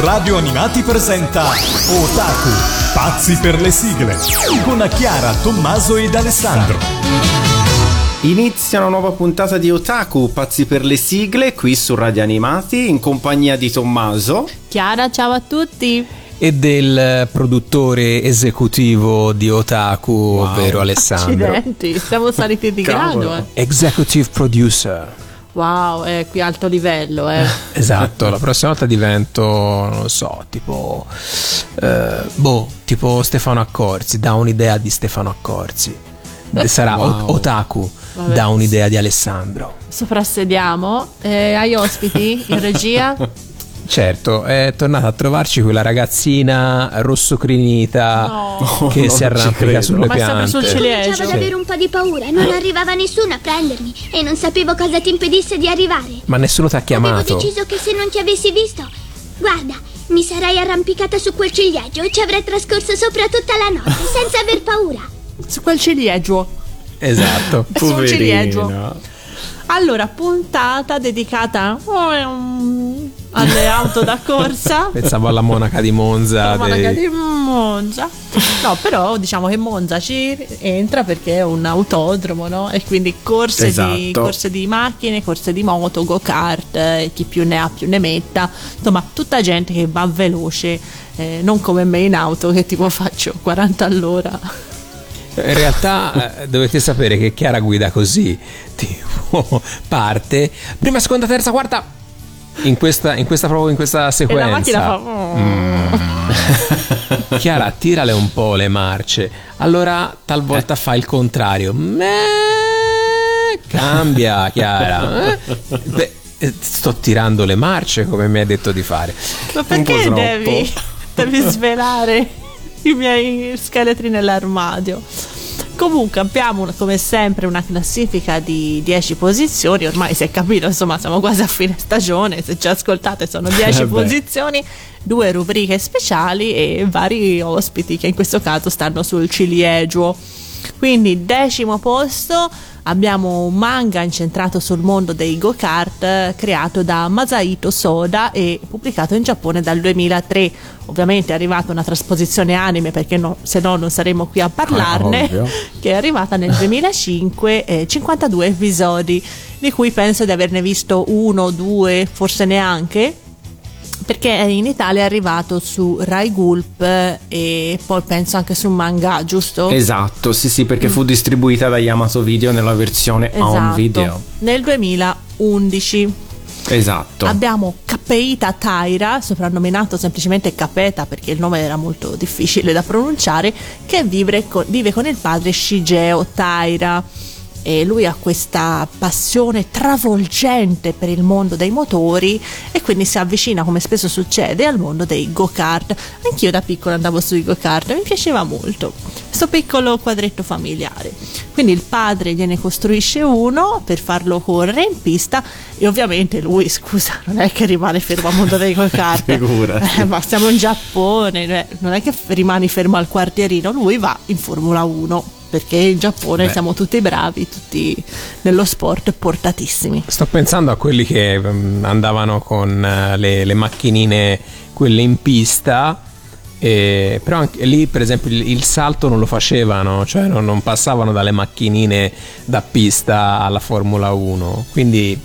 Radio Animati presenta Otaku, pazzi per le sigle, con Chiara, Tommaso ed Alessandro. Inizia una nuova puntata di Otaku, pazzi per le sigle, qui su Radio Animati, in compagnia di Tommaso. Chiara, ciao a tutti e del produttore esecutivo di Otaku, wow. ovvero Alessandro. Accidenti, siamo saliti di grado. Eh. Executive producer. Wow, è qui alto livello, eh. esatto, la prossima volta divento, non lo so, tipo eh, boh, tipo Stefano Accorsi, da un'idea di Stefano Accorsi. Sarà wow. Otaku, Vabbè. da un'idea di Alessandro. Soprassediamo. Eh, hai ospiti in regia? Certo, è tornata a trovarci quella ragazzina rossocrinita no. che no, si arrampica sulle Ma piante. Sul Cominciavo ad avere un po' di paura non arrivava nessuno a prendermi e non sapevo cosa ti impedisse di arrivare. Ma nessuno ti ha chiamato. Avevo deciso che se non ti avessi visto, guarda, mi sarei arrampicata su quel ciliegio e ci avrei trascorso sopra tutta la notte senza aver paura. Su quel ciliegio? Esatto. Sul ciliegio. Allora, puntata dedicata oh, alle auto da corsa. Pensavo alla monaca di Monza. La monaca di Monza. No, però diciamo che Monza ci entra perché è un autodromo, no? E quindi corse, esatto. di, corse di macchine, corse di moto, go-kart, eh, chi più ne ha più ne metta. Insomma, tutta gente che va veloce, eh, non come me in auto che tipo faccio 40 all'ora. In realtà eh, dovete sapere che Chiara guida così, tipo parte, prima, seconda, terza, quarta, in questa, in questa, proprio in questa sequenza. E la macchina fa... Mm. Chiara, tirale un po' le marce. Allora talvolta eh. fa il contrario. Cambia, Chiara. Eh? Beh, eh, sto tirando le marce come mi hai detto di fare. Ma perché devi, devi svelare? i miei scheletri nell'armadio. Comunque abbiamo come sempre una classifica di 10 posizioni, ormai si è capito, insomma siamo quasi a fine stagione, se ci ascoltate sono 10 eh posizioni, due rubriche speciali e vari ospiti che in questo caso stanno sul ciliegio. Quindi decimo posto abbiamo un manga incentrato sul mondo dei go-kart creato da Masaito Soda e pubblicato in Giappone dal 2003. Ovviamente è arrivata una trasposizione anime perché no, se no non saremmo qui a parlarne, ah, che è arrivata nel 2005, eh, 52 episodi, di cui penso di averne visto uno, due, forse neanche perché in Italia è arrivato su Rai Gulp e poi penso anche su manga, giusto? Esatto, sì sì, perché mm. fu distribuita da Yamato Video nella versione esatto, home video. Nel 2011. Esatto. Abbiamo Capeita Taira, soprannominato semplicemente Capeta perché il nome era molto difficile da pronunciare, che vive con, vive con il padre Shigeo Taira e lui ha questa passione travolgente per il mondo dei motori e quindi si avvicina come spesso succede al mondo dei go-kart. Anch'io da piccola andavo sui go-kart, mi piaceva molto questo piccolo quadretto familiare. Quindi il padre gliene costruisce uno per farlo correre in pista e ovviamente lui, scusa, non è che rimane fermo al mondo dei go-kart. eh, ma siamo in Giappone, non è che rimani fermo al quartierino, lui va in Formula 1 perché in Giappone Beh. siamo tutti bravi, tutti nello sport portatissimi. Sto pensando a quelli che mm, andavano con eh, le, le macchinine, quelle in pista. E, però anche lì per esempio il, il, salto non lo facevano cioè non, non passavano dalle macchinine da pista alla Formula 1 quindi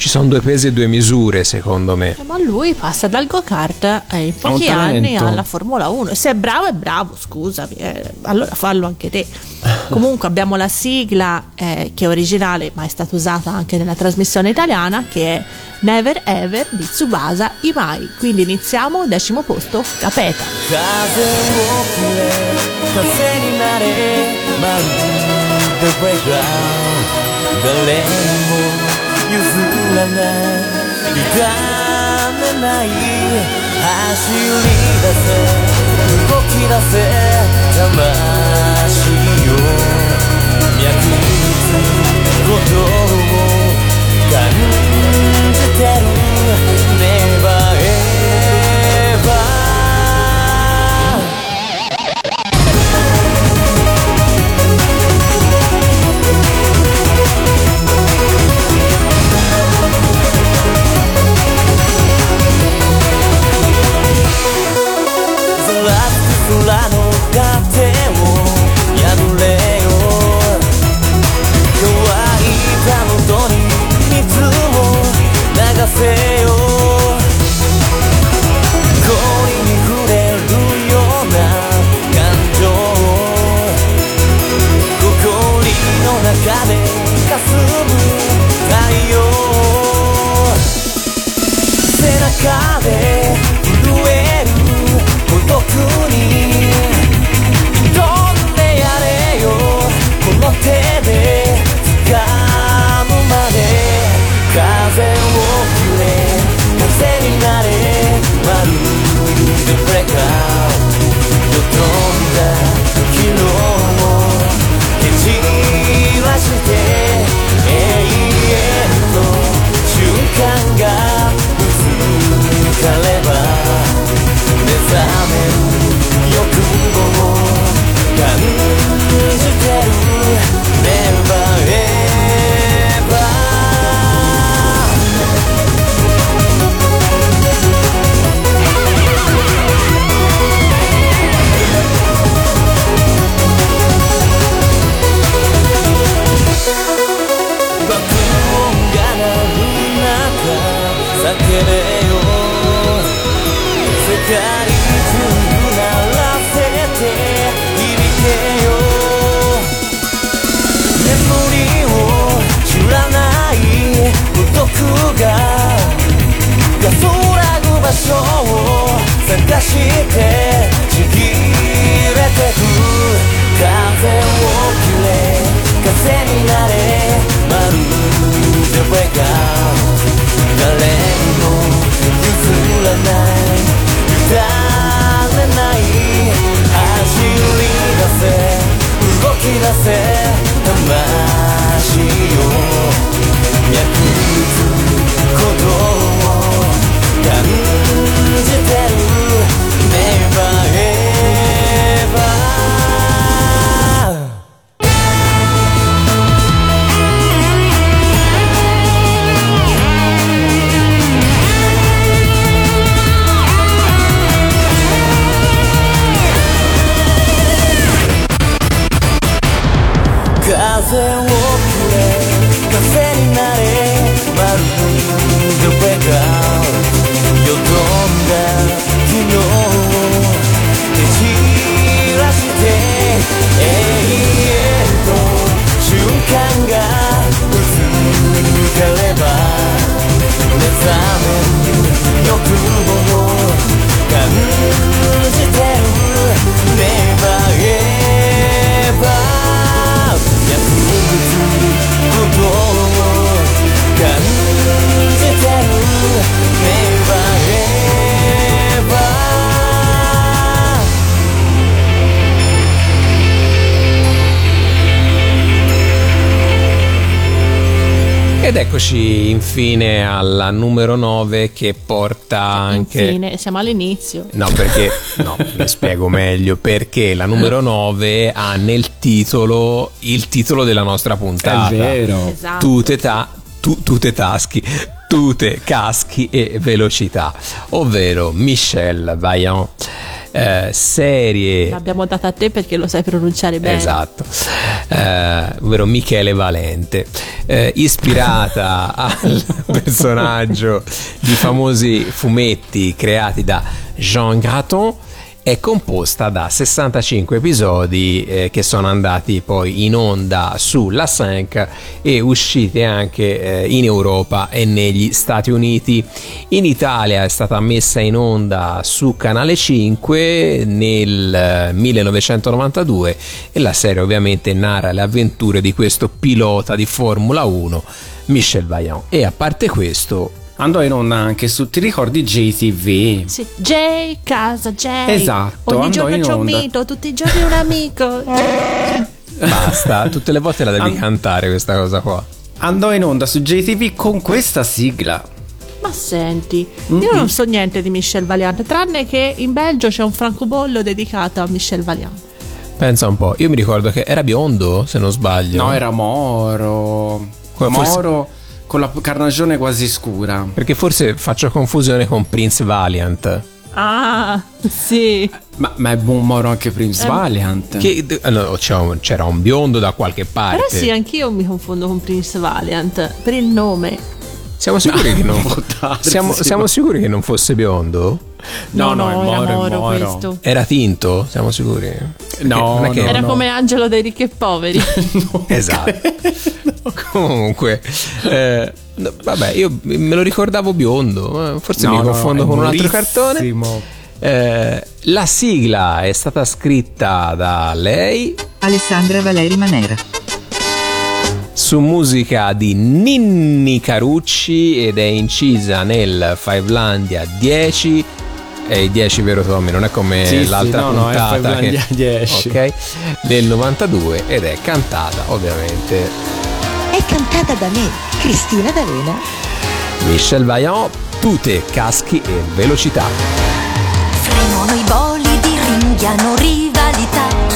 ci sono due pesi e due misure secondo me. Ma lui passa dal go-kart eh, in pochi anni alla Formula 1. Se è bravo è bravo, scusami, eh, allora fallo anche te. Comunque abbiamo la sigla eh, che è originale ma è stata usata anche nella trasmissione italiana che è Never Ever di Tsubasa Imai. Quindi iniziamo, decimo posto, Capeta. 譲らない。痛めない。走り出せ。動き出せ。魂を。脈打つ。こと。せ動き出せ。Infine alla numero 9 che porta anche... Infine, siamo all'inizio. No, perché no, vi spiego meglio. Perché la numero 9 ha nel titolo il titolo della nostra puntata. È vero. Esatto. Tute, ta- tu- tute taschi, tute caschi e velocità, ovvero Michel Vaillant. eh, serie L'abbiamo data a te perché lo sai pronunciare bene. Esatto, Eh, ovvero Michele Valente, eh, ispirata al personaggio di famosi fumetti creati da Jean Graton. È composta da 65 episodi eh, che sono andati poi in onda sulla 5 e usciti anche eh, in Europa e negli Stati Uniti. In Italia è stata messa in onda su Canale 5 nel eh, 1992 e la serie ovviamente narra le avventure di questo pilota di Formula 1 Michel Vaillant e a parte questo Andò in onda anche su, ti ricordi JTV? Sì. Jay, casa, Jay. Esatto, Ogni andò giorno in c'è un onda. mito, tutti i giorni un amico. basta tutte le volte la devi An- cantare questa cosa qua Andò in onda su JTV con questa sigla. Ma senti, io non so niente di Michel Valiant, tranne che in Belgio c'è un francobollo dedicato a Michel Valiant. pensa un po' io mi ricordo che era biondo se non sbaglio No, era Moro. Come forse- Moro con la carnagione quasi scura. perché forse faccio confusione con Prince Valiant Ah, sì. Ma, ma è buon Moro anche Prince Valiant. che eh, no, c'era un- c'era un biondo da qualche parte Però sì, anch'io mi confondo con Prince Valiant per il nome. Siamo sicuri che non siamo, siamo sicuri che non fosse biondo No, no, è era Moro, è Moro questo. Era tinto? Siamo sicuri? No, non è che- no, Era no. come Angelo dei ricchi e poveri. Esatto. Comunque, eh, no, vabbè, io me lo ricordavo biondo, eh, forse No, mi no, confondo con un altro cartone. Eh, la sigla è stata scritta da lei Alessandra Valeri Manera. Su musica di Ninni Carucci ed è incisa nel Fivelandia 10 è il 10 vero Tommy non è come Sì, sì, l'altra no, no, è puntata Fivelandia che, 10. ok del 92 ed è cantata ovviamente È cantata da me, Cristina D'Alena. Michel Vaillant tute caschi e velocità Fremono i bolidi, ringhiano rivalità.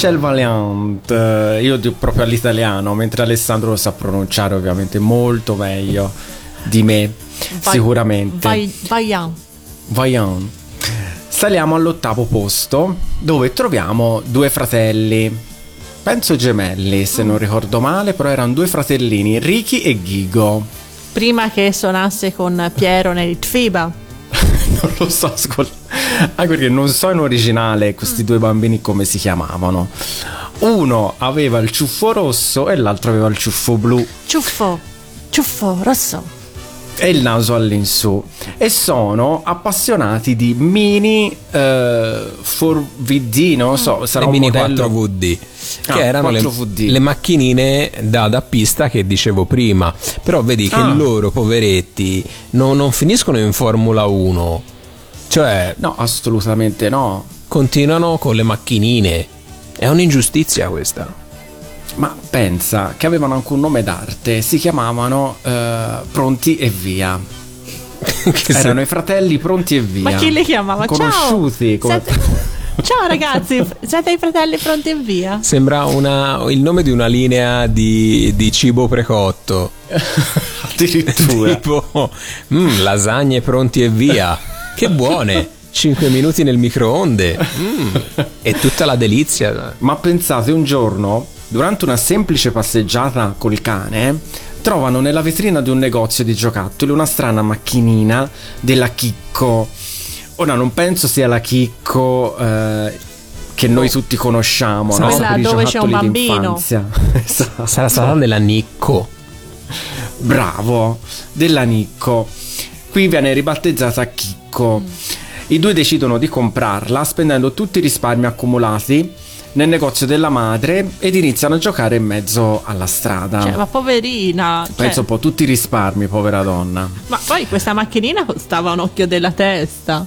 Michel Valiant, eh, io dico proprio all'italiano, mentre Alessandro lo sa pronunciare ovviamente molto meglio di me, Vai- sicuramente. Vai, Vaillant. Vaillant. Saliamo all'ottavo posto dove troviamo due fratelli, penso gemelli se non ricordo male, però erano due fratellini, Ricky e Ghigo. Prima che suonasse con Piero nel Tfiba. non lo so, ascolta. Anche perché non so in originale questi due bambini come si chiamavano. Uno aveva il ciuffo rosso e l'altro aveva il ciuffo blu Ciuffo, ciuffo rosso. e il naso all'insù. E sono appassionati di mini eh, 4VD, non lo so, sarà le un mini modello 4VD che Ah, erano le, 4VD. le macchinine da, da pista che dicevo prima però vedi che Ah. loro poveretti no- non finiscono in Formula 1 cioè No, assolutamente no. continuano con le macchinine è un'ingiustizia questa Ma pensa che avevano anche un nome d'arte, si chiamavano eh, Pronti e Via. Che se- Erano i fratelli Pronti e Via. Ma chi li chiamava? Conosciuti Ciao. come... Siete- Ciao ragazzi, siete i fratelli pronti e via? sembra una- il nome di una linea di, di cibo precotto Addirittura. tipo mm, lasagne pronti e via che buone 5 minuti nel microonde Mm, è tutta la delizia Ma pensate un giorno, durante una semplice passeggiata col cane, trovano nella vetrina di un negozio di giocattoli una strana macchinina della Chicco. Ora non penso sia la Chicco eh, che noi tutti conosciamo, Sarà no? quella Per i dove c'è un giocattoli bambino. d'infanzia. Esatto. Sarà stata della Nicco. Bravo, della Nicco. Qui viene ribattezzata Chicco. I due decidono di comprarla spendendo tutti i risparmi accumulati nel negozio della madre ed iniziano a giocare in mezzo alla strada. Cioè, ma poverina. cioè, Penso un po' tutti i risparmi, povera donna. Ma poi questa macchinina costava un occhio della testa.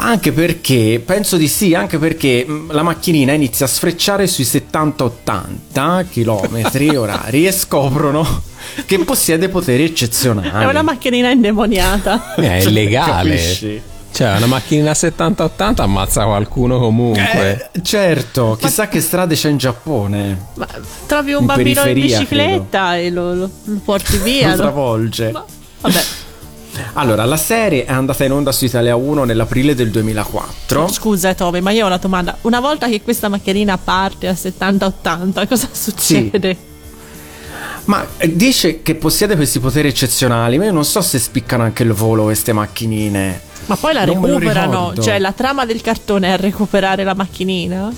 Anche perché, penso di sì, anche perché mh, la macchinina inizia a sfrecciare sui 70-80 km orari e scoprono che possiede poteri eccezionali. È una macchinina indemoniata. Eh, è illegale. Capisci? Cioè, una macchinina 70-80 ammazza qualcuno comunque. Eh, certo, chissà che strade c'è in Giappone. Ma trovi un In bambino in bicicletta e lo, lo- lo porti via. Lo lo- travolge. Ma- Vabbè, Allora, la serie è andata in onda su Italia 1 nell'aprile del 2004. scusa Toby, ma io ho una domanda. Una volta che questa macchinina parte a 70-80, cosa succede? Ma eh, dice che possiede questi poteri eccezionali, ma io non so se spiccano anche il volo queste macchinine. Ma poi la Non recuperano? Cioè, la trama del cartone è recuperare la macchinina?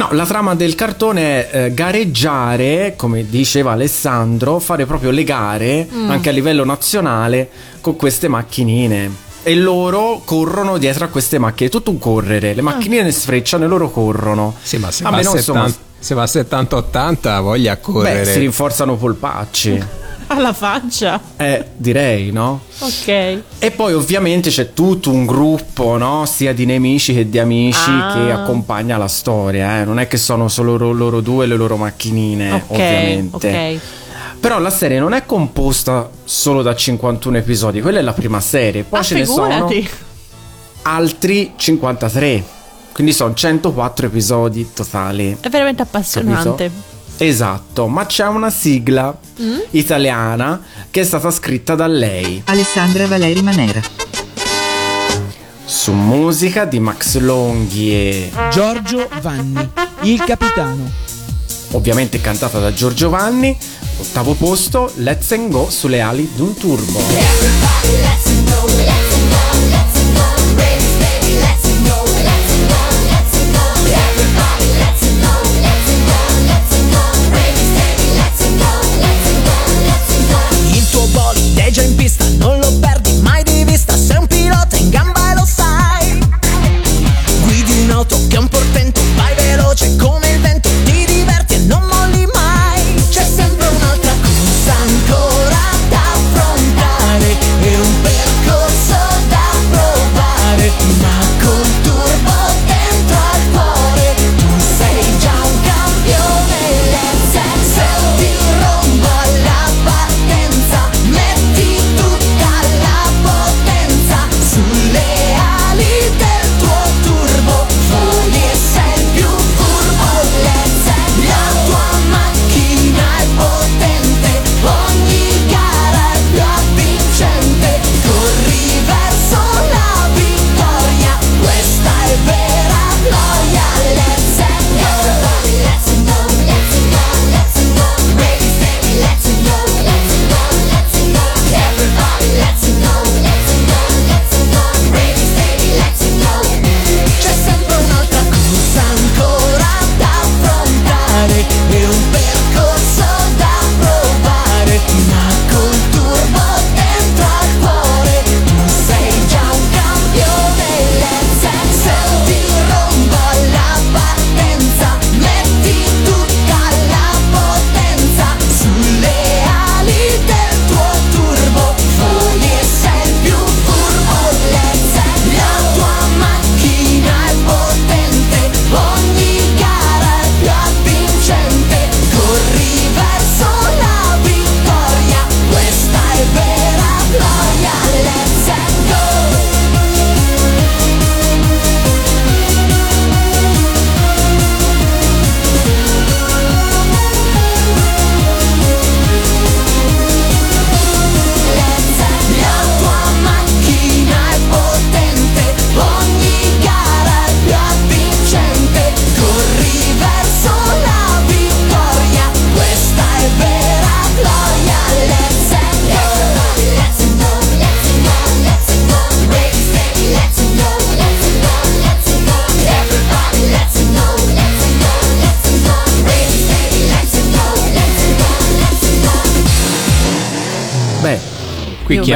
No, la trama del cartone è eh, gareggiare, come diceva Alessandro, fare proprio le gare anche a livello nazionale con queste macchinine. E loro corrono dietro a queste macchine, è tutto un correre. Le macchinine sfrecciano e loro corrono. Sì, ma se Vabbè, va, a insomma, 70 se va a 70-80 voglia correre. Beh, si rinforzano polpacci. Alla faccia? Eh, direi, no? Ok. E poi ovviamente c'è tutto un gruppo, no? Sia di nemici che di amici Ah. che accompagna la storia, eh? Non è che sono solo loro, loro due e le loro macchinine, Ok, ovviamente. ok. Però la serie non è composta solo da 51 episodi, quella è la prima serie, poi Ah, ce ne sono altri 53. Quindi sono 104 episodi totali. È veramente appassionante. Esatto, ma c'è una sigla Mm? italiana che è stata scritta da lei. Alessandra Valeri Manera. Su musica di Max Longhi e Giorgio Vanni, il capitano. ovviamente cantata da Giorgio Vanni. Ottavo posto, Let's and Go sulle ali d'un turbo. Il tuo bolide già in pista, non lo perdi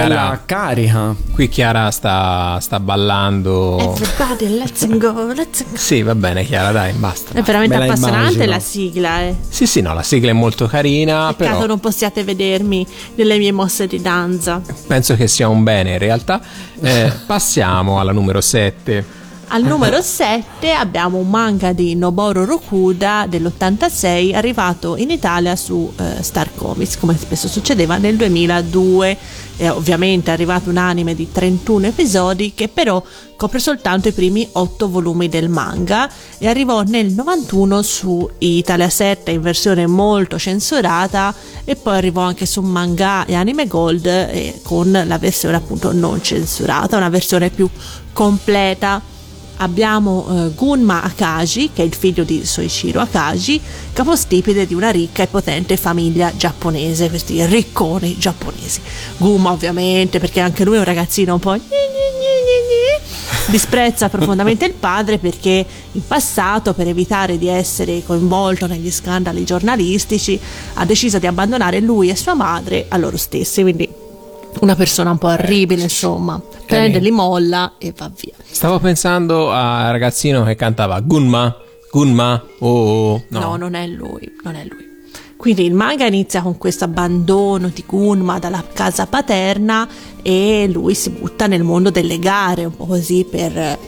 Chiara, bella carica. qui Chiara sta, sta ballando. Everybody, let's go, let's go. Sì, va bene, Chiara, dai, basta. È veramente la appassionante immagino. la sigla, eh. Sì, sì, no, la sigla è molto carina, Peccato però non possiate vedermi nelle mie mosse di danza. penso che sia un bene in realtà. Eh, passiamo alla numero 7. Al numero 7 abbiamo un manga di Noboru Rokuda dell'86 arrivato in Italia su eh, Star Comics come spesso succedeva nel 2002 e ovviamente è arrivato un anime di 31 episodi che però copre soltanto i primi 8 volumi del manga e arrivò nel 91 su Italia 7 in versione molto censurata e poi arrivò anche su manga e anime gold eh, con la versione appunto non censurata una versione più completa abbiamo eh, Gunma Akaji, che è il figlio di Soichiro Akaji, capostipite di una ricca e potente famiglia giapponese, questi ricconi giapponesi. Gunma ovviamente, perché anche lui è un ragazzino un po'... Disprezza profondamente il padre perché in passato, per evitare di essere coinvolto negli scandali giornalistici, ha deciso di abbandonare lui e sua madre a loro stessi. Quindi una persona un po' orribile, insomma. Prende, li molla e va via. Stavo pensando al ragazzino che cantava Gunma, Gunma, oh, oh. No. no. non è lui, non è lui. Quindi il manga inizia con questo abbandono di Gunma dalla casa paterna e lui si butta nel mondo delle gare, un po' così per eh,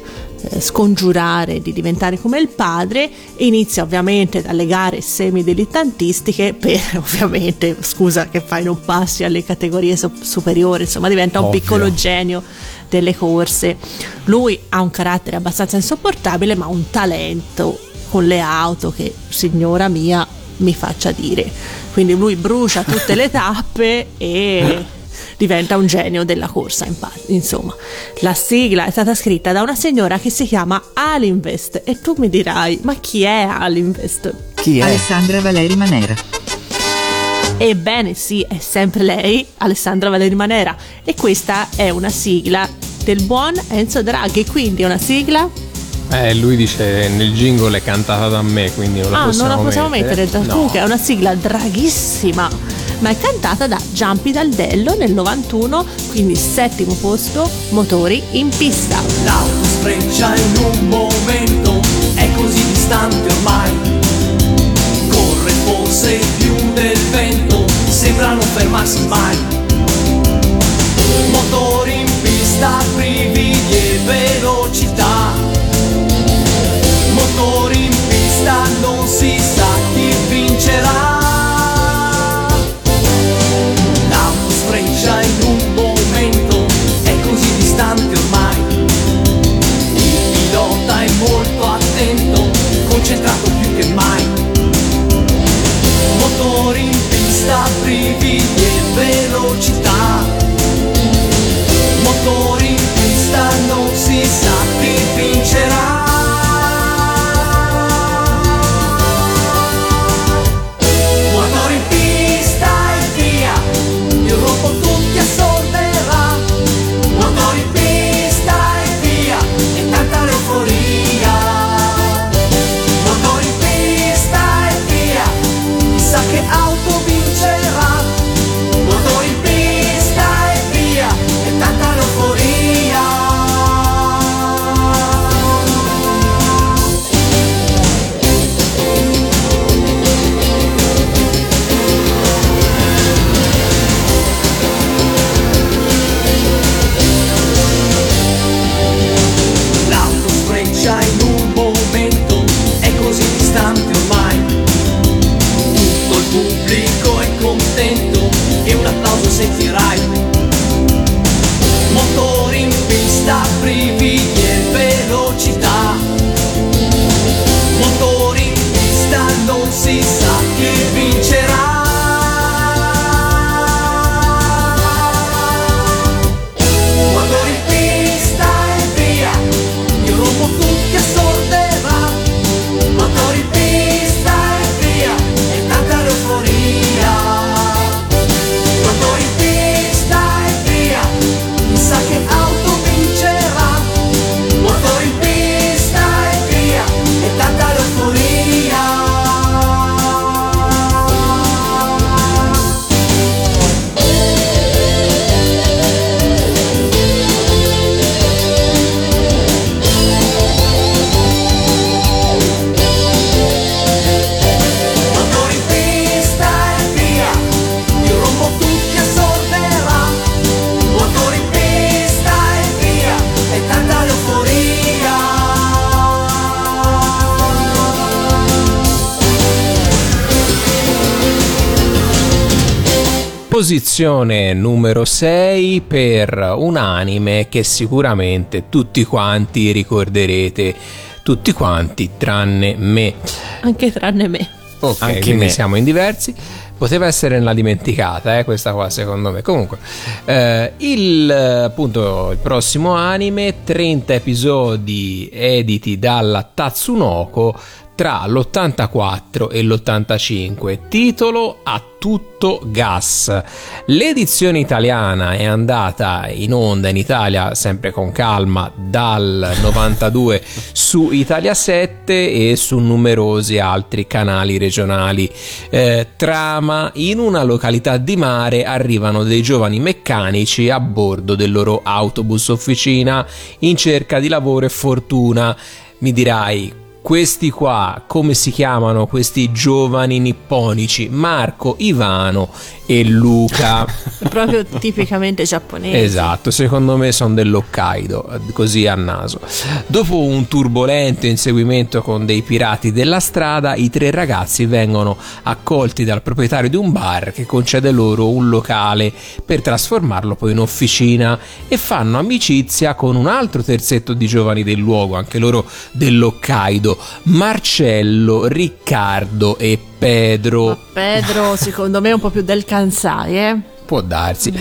scongiurare di diventare come il padre e inizia ovviamente dalle gare semi-dilettantistiche per ovviamente, scusa che fai non passi alle categorie so- superiori, insomma diventa un Ovvio. piccolo genio delle corse. Lui ha un carattere abbastanza insopportabile ma un talento con le auto che signora mia mi faccia dire. Quindi lui brucia tutte le tappe e diventa un genio della corsa in pa- insomma. La sigla è stata scritta da una signora che si chiama Alinvest e tu mi dirai "Ma chi è Alinvest?" Chi è? Alessandra Valeri Manera. Ebbene sì, è sempre lei, Alessandra Valeri Manera e questa è una sigla del buon Enzo Draghi, quindi è una sigla Eh, lui dice nel jingle è cantata da me, quindi non la ah, possiamo non la possiamo mettere, No. comunque è una sigla draghissima, ma è cantata da Giampi Daldello nel 91, quindi settimo posto, motori in pista. L'auto sfreccia in un momento, è così distante ormai. Corre forse più del vento, sembra non fermarsi mai. Motori in pista, brividi e velocità. Non si sa chi vincerà. Posizione numero 6 per un anime che sicuramente tutti quanti ricorderete, tutti quanti tranne me. Anche tranne me. Ok, Anche quindi me. siamo in diversi. Poteva essere nella dimenticata, eh, questa qua secondo me. Comunque, eh, il, appunto, il prossimo anime, 30 episodi editi dalla Tatsunoko tra l'84 e l'85, titolo A tutto gas. L'edizione italiana è andata in onda in Italia sempre con calma dal 92 su Italia 7 e su numerosi altri canali regionali. Eh, trama in una località di mare arrivano dei giovani meccanici a bordo del loro autobus officina in cerca di lavoro e fortuna. Mi dirai questi qua, come si chiamano questi giovani nipponici? Marco, Ivano e Luca. Proprio tipicamente giapponese. Esatto, secondo me sono dell'Hokkaido, così a naso. Dopo un turbolento inseguimento con dei pirati della strada, i tre ragazzi vengono accolti dal proprietario di un bar che concede loro un locale per trasformarlo poi in officina e fanno amicizia con un altro terzetto di giovani del luogo, anche loro dell'Hokkaido, Marcello, Riccardo e Pedro. Pedro, secondo me, è un po' più del Kansai, eh? Può darsi.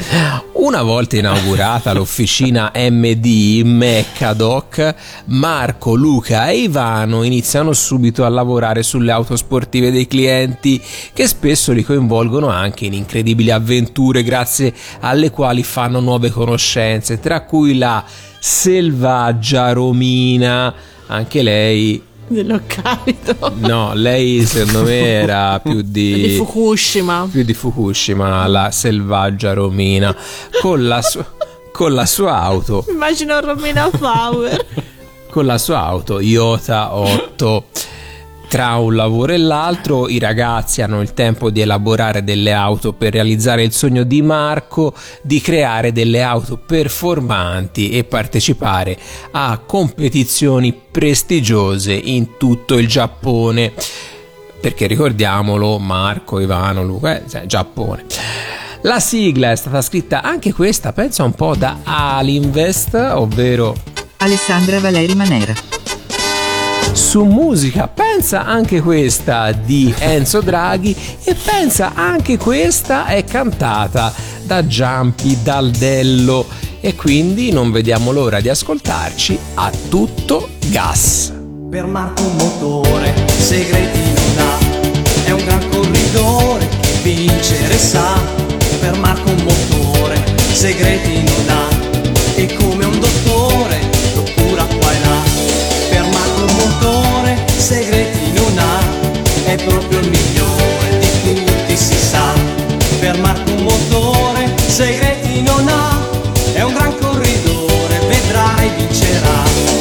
Una volta inaugurata l'officina MD Meccadoc, Marco, Luca e Ivano iniziano subito a lavorare sulle auto sportive dei clienti, che spesso li coinvolgono anche in incredibili avventure grazie alle quali fanno nuove conoscenze, tra cui la selvaggia Romina, anche lei Dell'Hokkaido. No, lei secondo me era più di, Di Fukushima. più di Fukushima, la selvaggia Romina, con la, su- con la sua auto, Immagino Romina Power. con la sua auto Iota 8. Tra un lavoro e l'altro i ragazzi hanno il tempo di elaborare delle auto per realizzare il sogno di Marco di creare delle auto performanti e partecipare a competizioni prestigiose in tutto il Giappone. Perché ricordiamolo, Marco, Ivano, Luca, eh, sai, Giappone. La sigla è stata scritta anche questa, pensa un po' da Alinvest, ovvero Alessandra Valeri Manera. Su musica. Pensa anche questa di Enzo Draghi e pensa anche questa è cantata da Giampi Daldello e quindi non vediamo l'ora di ascoltarci a tutto gas. Per Marco un motore, segreti non è un gran corridore che vincere sa. Per Marco un motore, segreti non è come è proprio il migliore di tutti si sa. Per Marco un motore, segreti non ha, è un gran corridore, vedrai vincerà.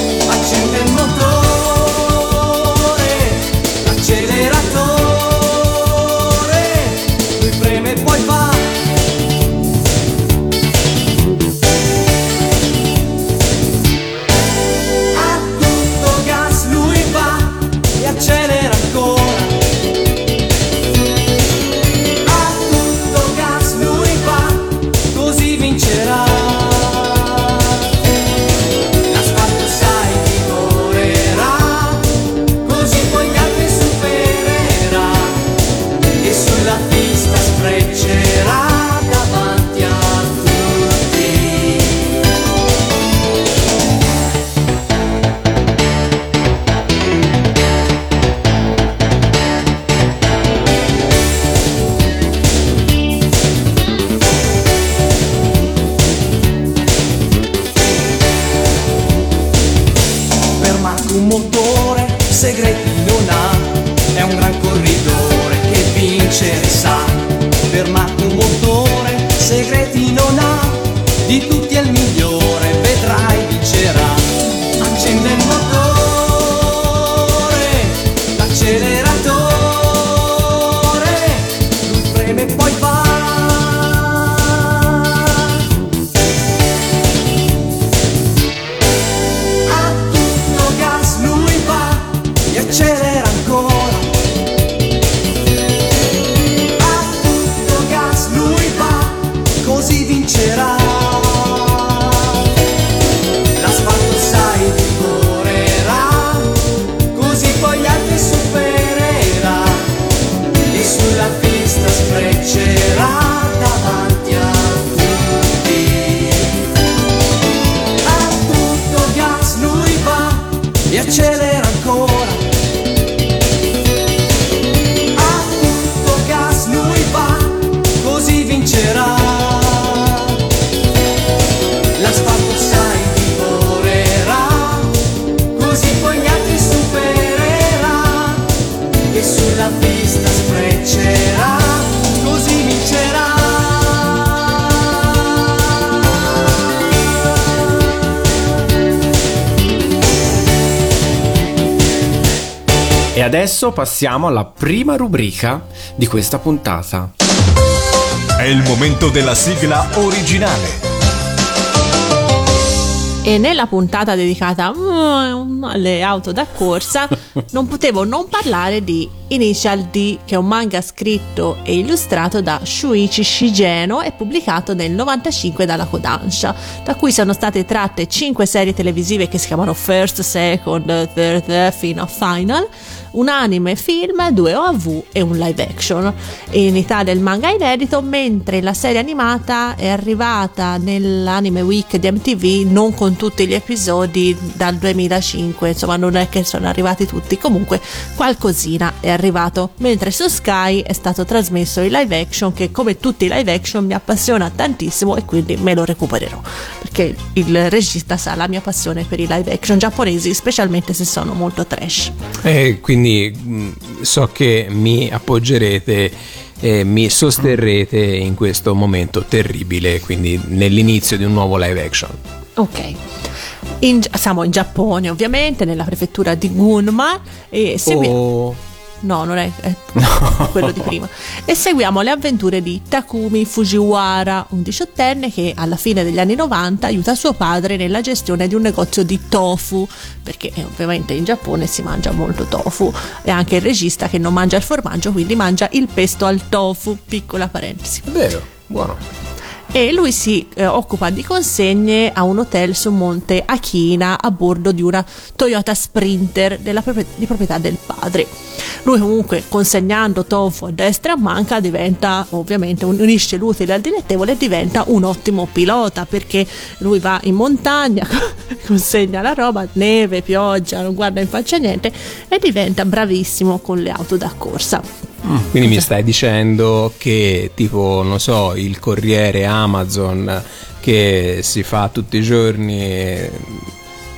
Adesso passiamo alla prima rubrica di questa puntata. È il momento della sigla originale. E nella puntata dedicata mm, alle auto da corsa non potevo non parlare di Initial D, che è un manga scritto e illustrato da Shuichi Shigeno e pubblicato nel 95 dalla Kodansha, da cui sono state tratte 5 serie televisive che si chiamano First, Second, Third, fino a Final, un anime, film, due OAV e un live action. In Italia il manga è inedito, mentre la serie animata è arrivata nell'anime week di MTV non con tutti gli episodi dal 2005, insomma non è che sono arrivati tutti, comunque qualcosina è arrivato, mentre su Sky è stato trasmesso il live action che come tutti i live action mi appassiona tantissimo e quindi me lo recupererò, perché il regista sa la mia passione per i live action giapponesi, specialmente se sono molto trash. E quindi mh, so che mi appoggerete e mi sosterrete in questo momento terribile, quindi nell'inizio di un nuovo live action. Ok. In- siamo in Giappone ovviamente, nella prefettura di Gunma e seguiamo... Oh, No, non è, è quello di prima. E seguiamo le avventure di Takumi Fujiwara, un diciottenne che alla fine degli anni 90 aiuta suo padre nella gestione di un negozio di tofu, perché eh, ovviamente in Giappone si mangia molto tofu. E anche il regista che non mangia il formaggio, quindi mangia il pesto al tofu. Piccola parentesi. è vero, buono. E lui si eh, occupa di consegne a un hotel su Monte Akina a bordo di una Toyota Sprinter della proprie- di proprietà del padre. Lui comunque consegnando tofu a destra e a manca diventa ovviamente un- unisce l'utile al dilettevole e diventa un ottimo pilota perché lui va in montagna, consegna la roba, neve, pioggia, non guarda in faccia niente e diventa bravissimo con le auto da corsa. Quindi mi stai dicendo che tipo, non so, il corriere Amazon che si fa tutti i giorni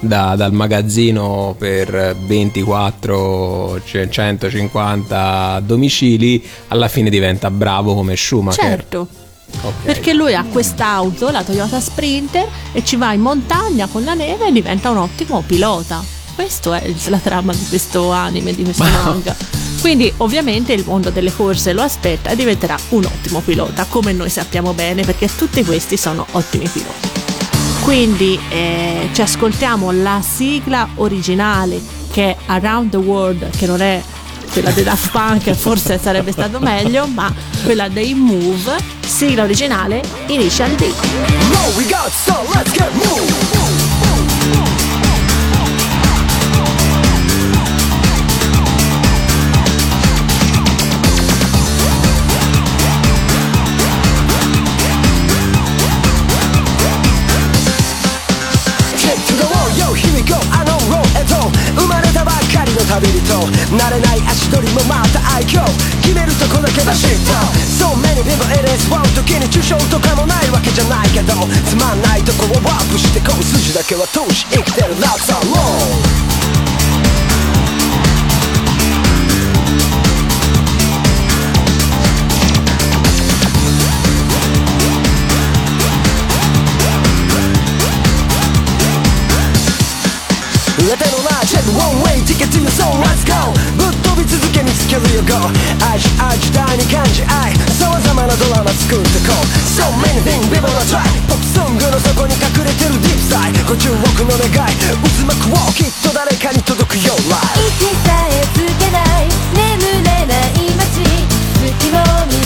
da- dal magazzino per 24, cioè 150 domicili, alla fine diventa bravo come Schumacher. Certo. Ok. Perché lui ha quest'auto, la Toyota Sprinter, e ci va in montagna con la neve e diventa un ottimo pilota. Questa è la trama di questo anime, di questo manga. Quindi ovviamente il mondo delle corse lo aspetta e diventerà un ottimo pilota, come noi sappiamo bene, perché tutti questi sono ottimi piloti. Quindi eh, ci ascoltiamo la sigla originale che è Around the World, che non è quella dei Daft Punk, forse sarebbe stato meglio, ma quella dei Move, sigla originale Initial D. No, we got so let's get moved. 慣れない足取りもまた愛嬌決めるとこだけだしと So many people it is one 時に抽象とかもないわけじゃないけどもつまんないとこをワープしてこう筋だけは通し生きてる。That's alone Go 愛し愛時代に感じ。愛。様々なドラマ作ってこう。So many things we wanna try ポップソングの底に隠れてるディープサイ50億の願い。渦巻くをきっと誰かに届くよ Life 息さえつけない。眠れない街。月を見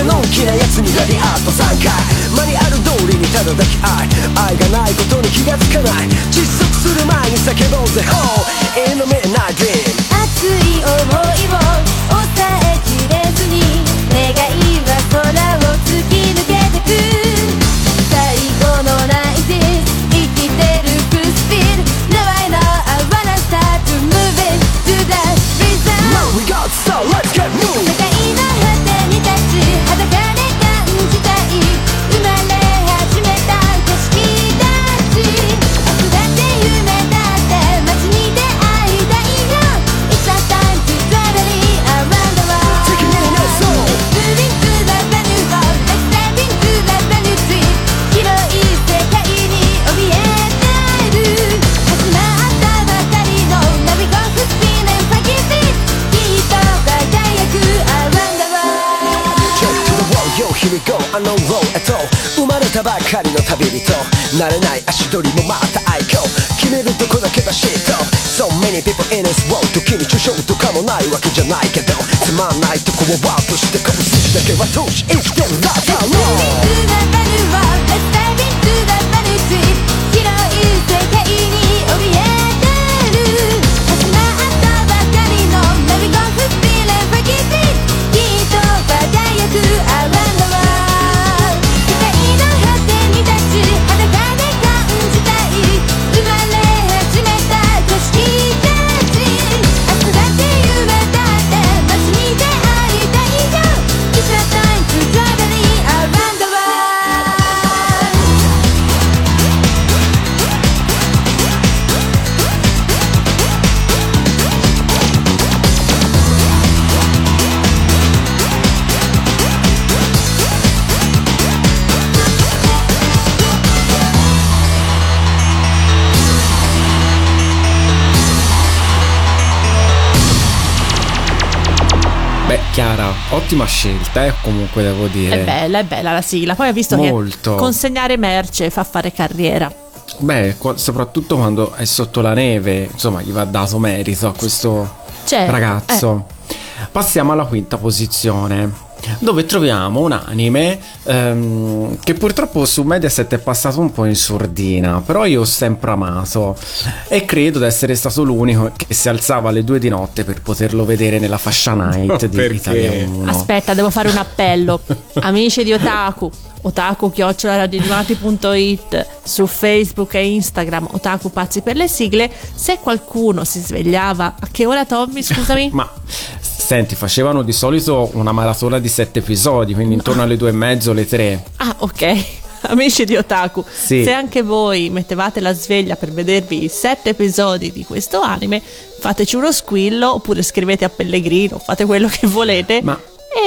てのんきなやつにラリアート3回マニュアル通りにただ抱き愛愛がないことに気がつかない。窒息する前に叫ぼうぜ。Oh in the midnight dream 熱い思いを。慣れない足取りもまた愛嬌。決めるとこだけだしと So many people in this world 時に抽象とかもないわけじゃないけど。つまんないとこをワープしてこぶ筋だけは通し生きて。るラブ Chiara, ottima scelta, eh, comunque devo dire. È bella, è bella la sigla. Poi ho visto Molto. che consegnare merce fa fare carriera. Beh, soprattutto quando è sotto la neve, insomma, gli va dato merito a questo Certo, ragazzo. Passiamo alla quinta posizione. Dove troviamo un anime ehm, che purtroppo su Mediaset è passato un po' in sordina, però io ho sempre amato e credo di essere stato l'unico che si alzava alle due di notte per poterlo vedere nella fascia night di Perché? Italia 1. Aspetta, devo fare un appello. Amici di Otaku, otaku-radioanimati.it su Facebook e Instagram, Otaku Pazzi per le sigle. Se qualcuno si svegliava, a che ora Tommy, scusami? Ma senti, facevano di solito una maratona di sette episodi, quindi intorno alle due e mezzo, le tre. Ah, ok. Amici di Otaku, Sì. se anche voi mettevate la sveglia per vedervi i sette episodi di questo anime, fateci uno squillo oppure scrivete a Pellegrino, fate quello che volete Ma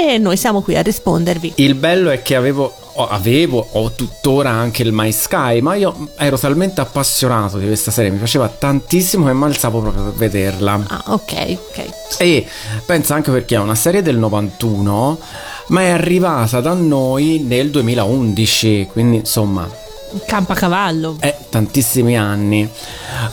e noi siamo qui a rispondervi. il bello è che avevo, avevo, ho tuttora anche il My Sky, ma io ero talmente appassionato di questa serie, mi piaceva tantissimo che mi alzavo proprio per vederla. Ah, ok, ok. E pensa anche perché è una serie del 91, ma è arrivata da noi nel 2011, quindi insomma Campacavallo. è tantissimi anni.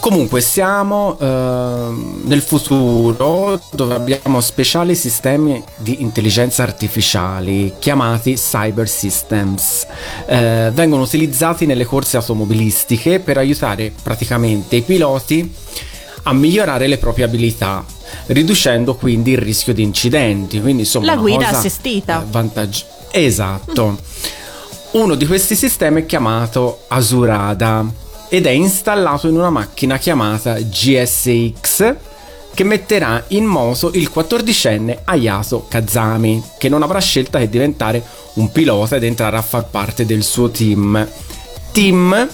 Comunque siamo ehm, nel futuro dove abbiamo speciali sistemi di intelligenza artificiali chiamati cyber systems. Eh, vengono utilizzati nelle corse automobilistiche per aiutare praticamente i piloti a migliorare le proprie abilità. Riducendo quindi il rischio di incidenti. Quindi, insomma, La guida assistita. eh, vantaggio- Esatto. Uno di questi sistemi è chiamato Asurada ed è installato in una macchina chiamata GSX che metterà in moto il quattordicenne Ayato Kazami, che non avrà scelta che diventare un pilota ed entrare a far parte del suo team. Team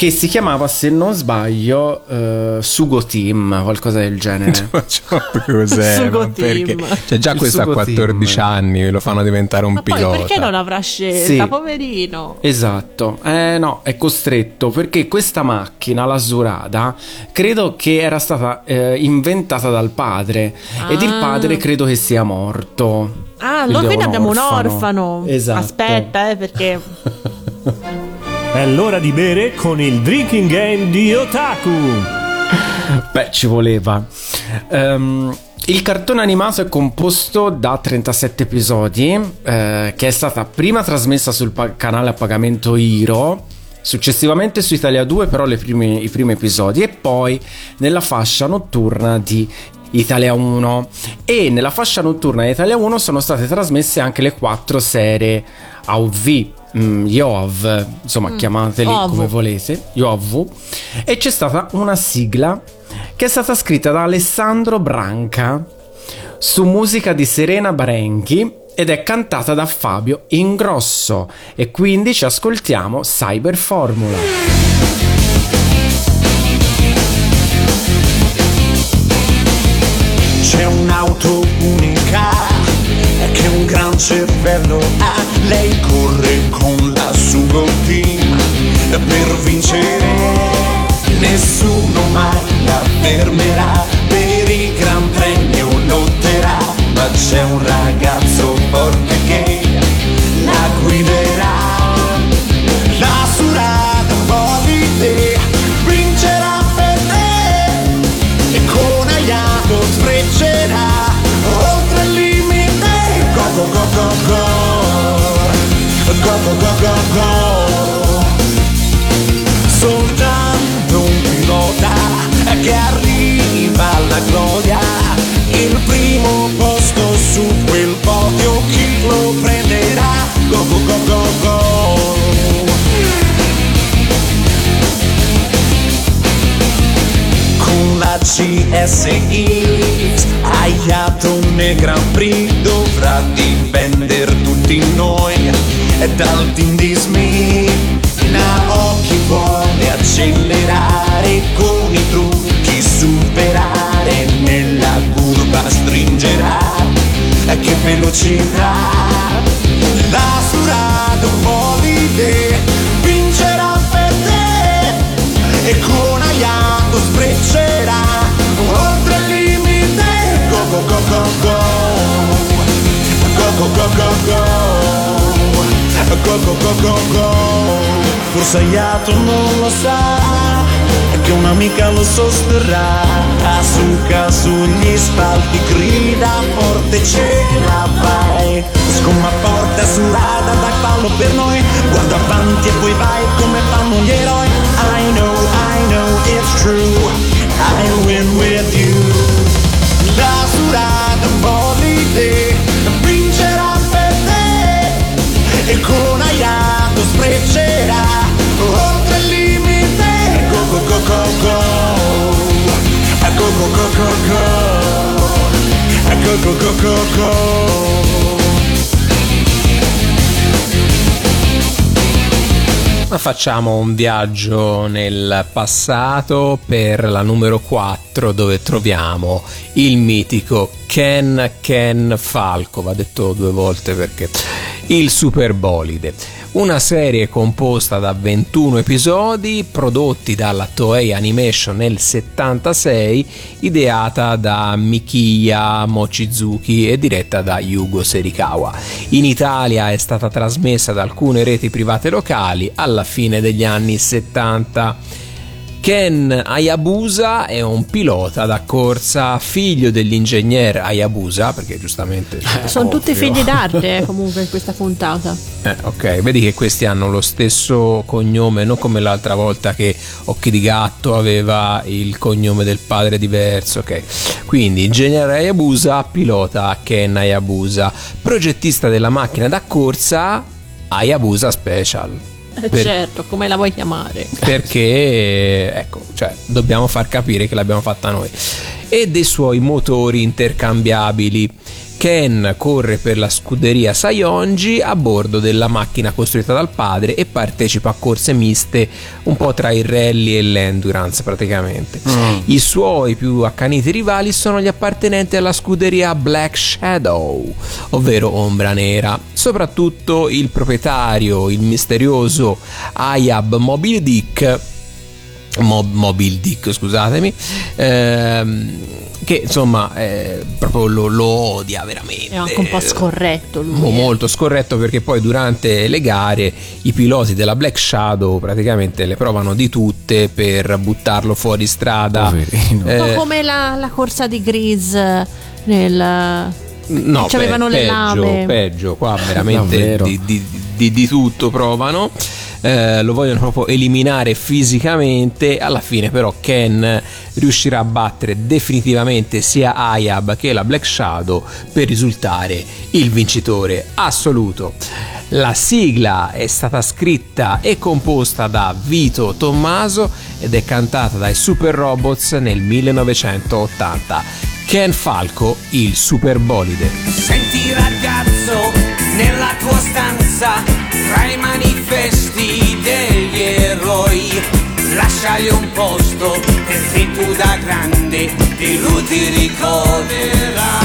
che si chiamava, se non sbaglio, eh, Sugo Team, qualcosa del genere. Cos'è? Sugo Ma perché? Team. Cioè, già Il questo ha Sugo 14 Team. anni, lo fanno diventare un Ma poi pilota. perché non avrà scelta, Sì. poverino? Esatto, eh no, è costretto perché questa macchina, la Zurada, credo che era stata eh, inventata dal padre ed il Ah. padre credo che sia morto. Ah, allora quindi abbiamo un orfano. orfano. Esatto. Aspetta, eh, perché È l'ora di bere con il drinking game di Otaku. Beh, ci voleva. Ehm, Il cartone animato è composto da 37 episodi, eh, che è stata prima trasmessa sul pa- canale a pagamento Iro, successivamente su Italia 2 però prime- i primi episodi e poi nella fascia notturna di Italia 1 e nella fascia notturna di Italia 1 sono state trasmesse anche le quattro serie AUV, mm, Yov, insomma Mm. chiamateli OV. come volete, Yov, e c'è stata una sigla che è stata scritta da Alessandro Branca su musica di Serena Barenghi ed è cantata da Fabio Ingrosso e quindi ci ascoltiamo Cyber Formula. Un'auto unica che un gran cervello ha. Lei corre con la team per vincere. Nessuno mai la fermerà. Per il gran premio lotterà. Ma c'è un ragazzo forte che la guiderà. La surata bolide vincerà go go go go soltanto un pilota che arriva alla gloria il primo posto su quel podio chi lo prenderà? Go go go go go. Con la CSI Aiato nel Grand Prix dovrà difendere tutti noi e dal team di Smith Naoki vuole accelerare con i trucchi superare nella curva stringerà. Che velocità la surado bolide vincerà per te. E con Aiato sbreccerà oltre il limite. Go go go go go. Go go go go go go go go go go. Forse Aiato non lo sa che un'amica lo sosterrà. Asuka sugli spalti grida forte ce la fai Scomma porta surata dai fallo per noi. Guarda avanti e poi vai come fanno gli eroi. I know, I know it's true Go go go go Ma facciamo un viaggio nel passato per la numero 4 dove troviamo il mitico Ken Ken Falco, va detto due volte perché il Superbolide. Una serie composta da 21 episodi prodotti dalla Toei Animation nel 76, ideata da Mikiya Mochizuki e diretta da Yugo Serikawa. In Italia è stata trasmessa da alcune reti private locali alla fine degli anni 70. Ken Hayabusa è un pilota da corsa, figlio dell'ingegner Hayabusa, perché giustamente Sono tutti ovvio. figli d'arte eh, comunque in questa puntata. Eh, ok, vedi che questi hanno lo stesso cognome, non come l'altra volta che Occhi di Gatto aveva il cognome del padre diverso, ok. Quindi ingegnere Hayabusa, pilota Ken Hayabusa, progettista della macchina da corsa Hayabusa Special. Eh, Certo, come la vuoi chiamare? perché ecco, cioè, dobbiamo far capire che l'abbiamo fatta noi. E dei suoi motori intercambiabili. Ken corre per la scuderia Sayonji a bordo della macchina costruita dal padre e partecipa a corse miste un po' tra il rally e l'endurance praticamente. I suoi più accaniti rivali sono gli appartenenti alla scuderia Black Shadow, ovvero Ombra Nera, soprattutto il proprietario, il misterioso Ayab Mobile Dick Mob- Mobile Dick, scusatemi, ehm, che insomma eh, proprio lo, lo odia veramente. È anche un po' scorretto lui. Mo- eh. molto scorretto perché poi durante le gare i piloti della Black Shadow praticamente le provano di tutte per buttarlo fuori strada. Un po' Eh, come la, la corsa di Grease nel No, Ci avevano pe- le peggio, lame. peggio, qua veramente di, di- di- di tutto provano. Eh, lo vogliono proprio eliminare fisicamente. Alla fine, però, Ken riuscirà a battere definitivamente sia Ayab che la Black Shadow per risultare il vincitore assoluto. La sigla è stata scritta e composta da Vito Tommaso ed è cantata dai Super Robots nel 1980. Ken Falco, il Super Bolide. Senti ragazzo, tua stanza, tra i manifesti degli eroi, lasciagli un posto perché tu da grande di lui ti ricorderai.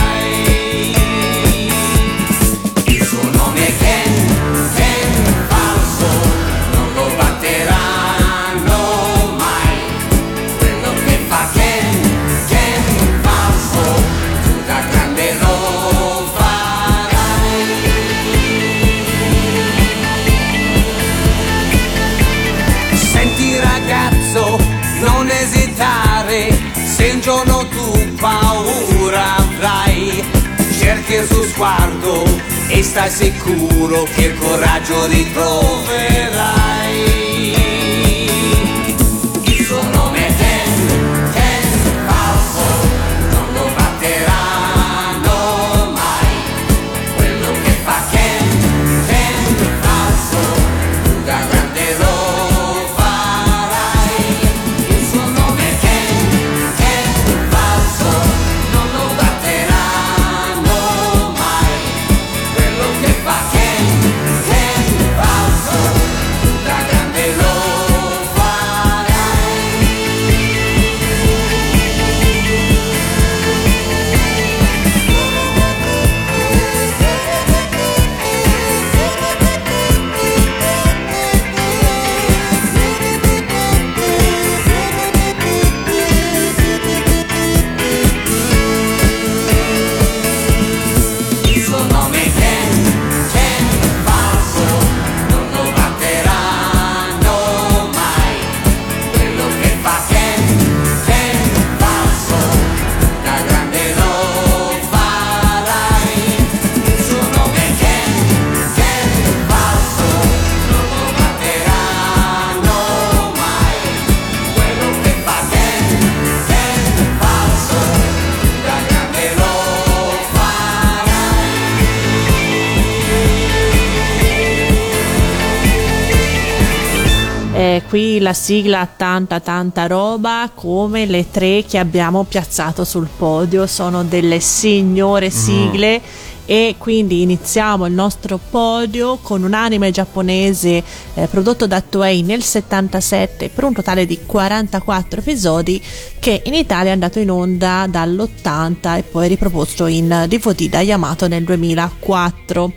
Cerchi il suo sguardo e stai sicuro che il coraggio ritroverai. Qui la sigla ha tanta tanta roba come le tre che abbiamo piazzato sul podio. Sono delle signore sigle. E quindi iniziamo il nostro podio con un anime giapponese eh, prodotto da Toei nel 77 per un totale di 44 episodi che in Italia è andato in onda dall'80 e poi riproposto in DVD da Yamato nel 2004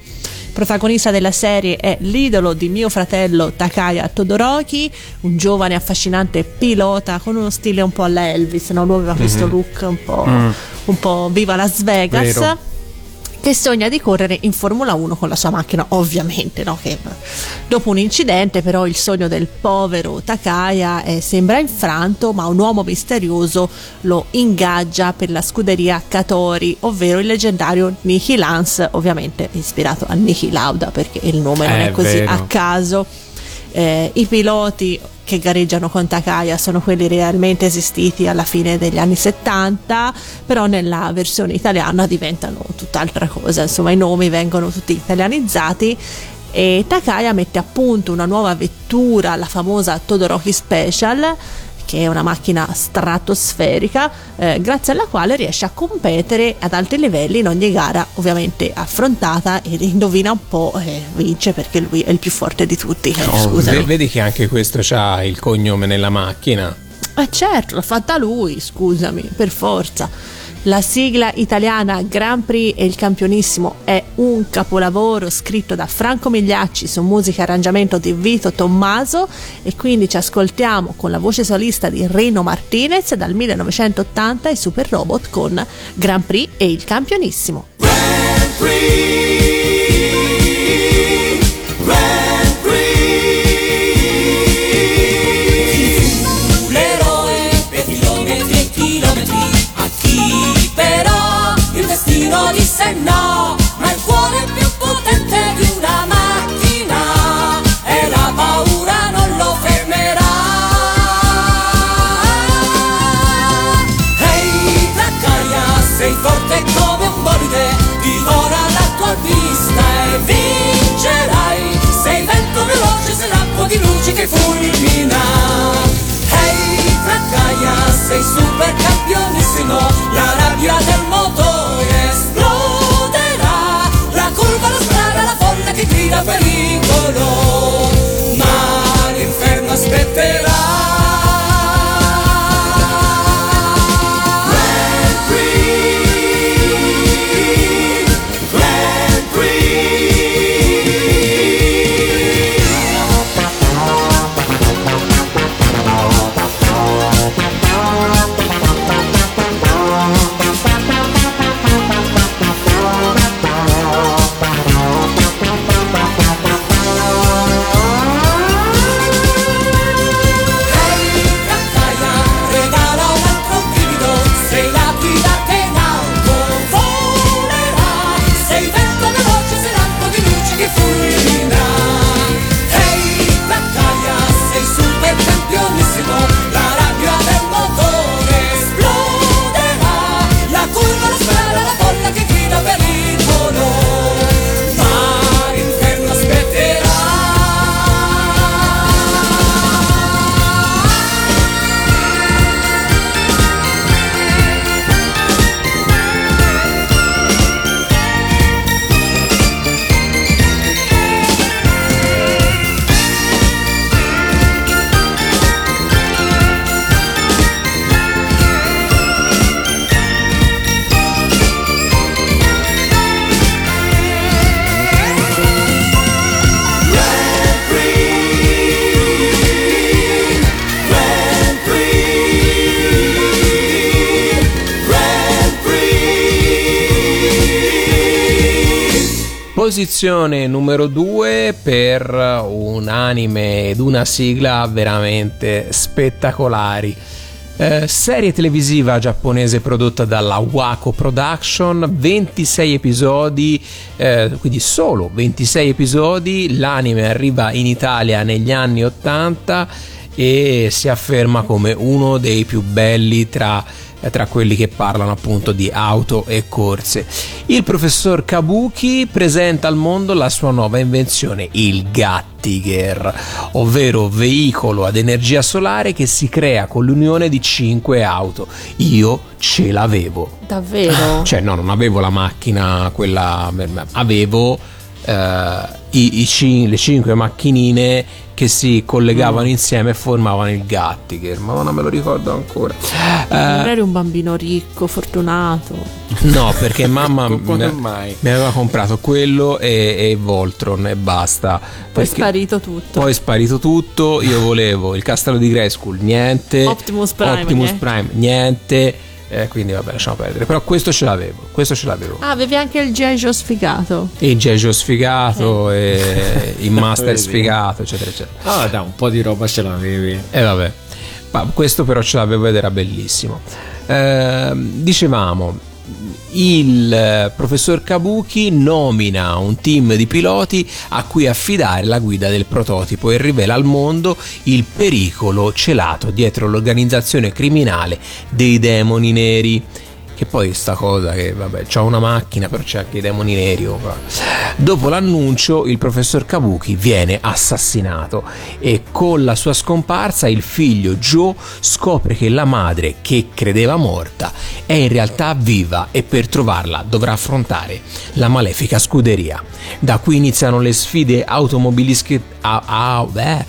protagonista della serie è l'idolo di mio fratello Takaya Todoroki, un giovane affascinante pilota con uno stile un po' alla Elvis, no? lui aveva questo Mhm. look un po', Mm. un po' viva Las Vegas. Vero. Che sogna di correre in Formula 1 con la sua macchina, ovviamente. No? Che dopo un incidente, però, il sogno del povero Takaya eh, sembra infranto, ma un uomo misterioso lo ingaggia per la scuderia Katori, ovvero il leggendario Niki Lance, ovviamente ispirato a Niki Lauda, perché il nome non È è così vero. a caso. Eh, I piloti che gareggiano con Takaya sono quelli realmente esistiti alla fine degli anni 70, però nella versione italiana diventano tutt'altra cosa, insomma i nomi vengono tutti italianizzati e Takaya mette a punto una nuova vettura, la famosa Todoroki Special, che è una macchina stratosferica, eh, grazie alla quale riesce a competere ad alti livelli in ogni gara, ovviamente affrontata ed indovina un po' e vince perché lui è il più forte di tutti. Eh, Oh, scusami. ve- vedi che anche questo ha il cognome nella macchina. Eh certo, l'ha fatta lui, scusami, per forza. La sigla italiana Grand Prix e il campionissimo è un capolavoro scritto da Franco Migliacci su musica e arrangiamento di Vito Tommaso e quindi ci ascoltiamo con la voce solista di Reno Martinez dal 1980 i Super Robot con Grand Prix e il campionissimo. L'eroe per luce che fulmina. Ehi Trattaia sei super campionissimo La rabbia del motore esploderà. La curva, la strada, la folla che grida pericolo. Ma l'inferno aspetterà Posizione numero 2 per un anime ed una sigla veramente spettacolari. Eh, serie televisiva giapponese prodotta dalla Wako Production, 26 episodi, eh, quindi solo 26 episodi. L'anime arriva in Italia negli anni 80 e si afferma come uno dei più belli tra tra quelli che parlano appunto di auto e corse. Il professor Kabuki presenta al mondo la sua nuova invenzione, il Gattiger, ovvero veicolo ad energia solare che si crea con l'unione di 5 auto. Io ce l'avevo. Davvero? Cioè, no, non avevo la macchina, quella. avevo i, i cin- le 5 macchinine che si collegavano insieme e formavano il Gattiger. Ma non me lo ricordo ancora. Eh, Non eri un bambino ricco, fortunato. No, perché mamma Come mi, mi aveva comprato quello e, e Voltron e basta. Poi è sparito tutto. Poi è sparito tutto. Io volevo il castello di Grayskull, niente. Optimus Prime, Optimus niente. Prime, niente. Eh, quindi vabbè, lasciamo perdere. Però questo ce l'avevo. Questo ce l'avevo. Ah, avevi anche il. Joe sfigato. Il Gejo sfigato, e il Master sfigato, eccetera, eccetera. Ah, da un po' di roba ce l'avevi. E vabbè, ma questo però ce l'avevo ed era bellissimo. Ehm, dicevamo, il eh, professor Kabuki nomina un team di piloti a cui affidare la guida del prototipo e rivela al mondo il pericolo celato dietro l'organizzazione criminale dei demoni neri. Che poi sta cosa che, vabbè, c'ho una macchina, però c'è anche i demoni neri. va. Dopo l'annuncio, il professor Kabuki viene assassinato e con la sua scomparsa il figlio Joe scopre che la madre, che credeva morta, è in realtà viva e per trovarla dovrà affrontare la malefica scuderia. Da qui iniziano le sfide automobilistiche. Ah, ah, beh,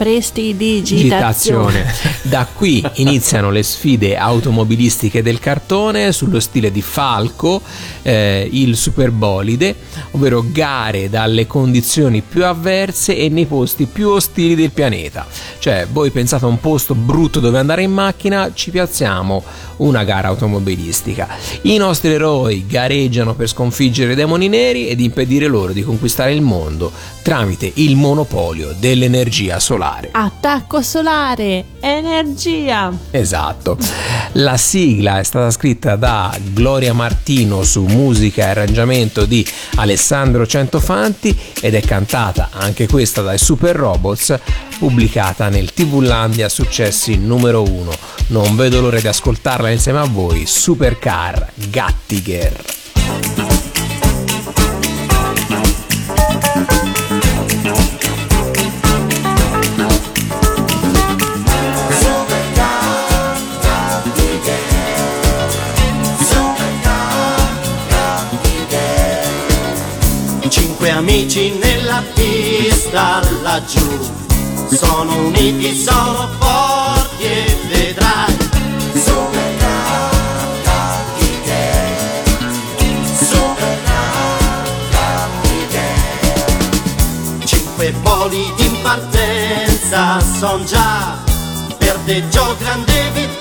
Prestidigitazione. digitazione. Da qui iniziano le sfide automobilistiche del cartone sullo stile di Falco, eh, il superbolide, ovvero gare dalle condizioni più avverse e nei posti più ostili del pianeta. Cioè, voi pensate a un posto brutto dove andare in macchina, ci piazziamo una gara automobilistica. I nostri eroi gareggiano per sconfiggere i demoni neri ed impedire loro di conquistare il mondo tramite il monopolio dell'energia solare. Attacco solare, energia. Esatto. La sigla è stata scritta da Gloria Martino su musica e arrangiamento di Alessandro Centofanti ed è cantata anche questa dai Super Robots, pubblicata nel TV-Landia Successi numero 1. Non vedo l'ora di ascoltarla insieme a voi, Supercar Gattiger. Amici nella pista laggiù. Sono uniti, sono forti e vedrai. Cinque voli in partenza son già. Per te Gio grande vittoria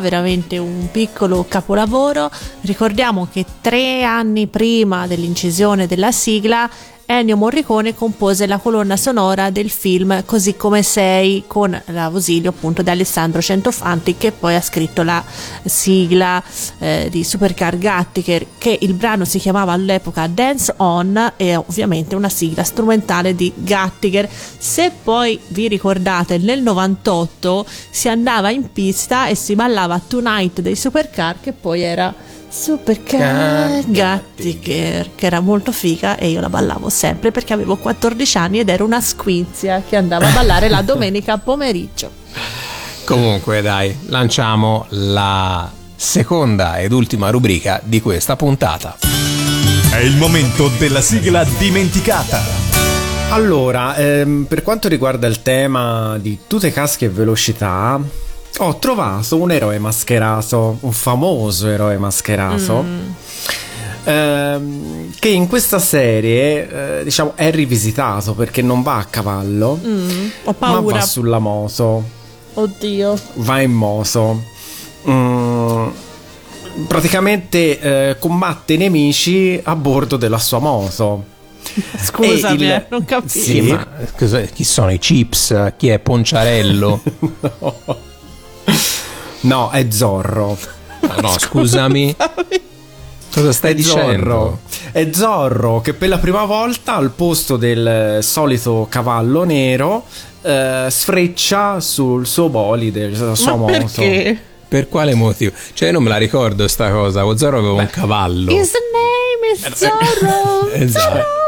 veramente un piccolo capolavoro. Ricordiamo che tre anni prima dell'incisione della sigla Ennio Morricone compose la colonna sonora del film Così come sei con l'ausilio appunto di Alessandro Centofanti che poi ha scritto la sigla eh, di Supercar Gattiker che il brano si chiamava all'epoca Dance On e ovviamente una sigla strumentale di Gattiker. Se poi vi ricordate nel 98 si andava in pista e si ballava Tonight dei Supercar che poi era Supercar Gattiker che era molto figa e io la ballavo sempre perché avevo 14 anni ed ero una squinzia che andava a ballare la domenica pomeriggio. Comunque, dai, lanciamo la seconda ed ultima rubrica di questa puntata. È il momento della sigla dimenticata. Allora, ehm, per quanto riguarda il tema di tutte casche e velocità, ho trovato un eroe mascherato, un famoso eroe mascherato. ehm, che in questa serie eh, diciamo è rivisitato perché non va a cavallo Mm, ho ma va sulla moto Oddio. va in moto Mm, praticamente eh, combatte i nemici a bordo della sua moto Scusami, il- eh, non capisco. Sì, ma cos'è- chi sono i chips? Chi è Ponciarello? no è Zorro no, scusami. Cosa stai È dicendo? Zorro. È Zorro che per la prima volta al posto del solito cavallo nero eh, sfreccia sul suo bolide, sulla sua Ma moto. perché? Per quale motivo? Cioè, io non me la ricordo sta cosa. O Zorro aveva un cavallo. His name is Zorro. Esatto.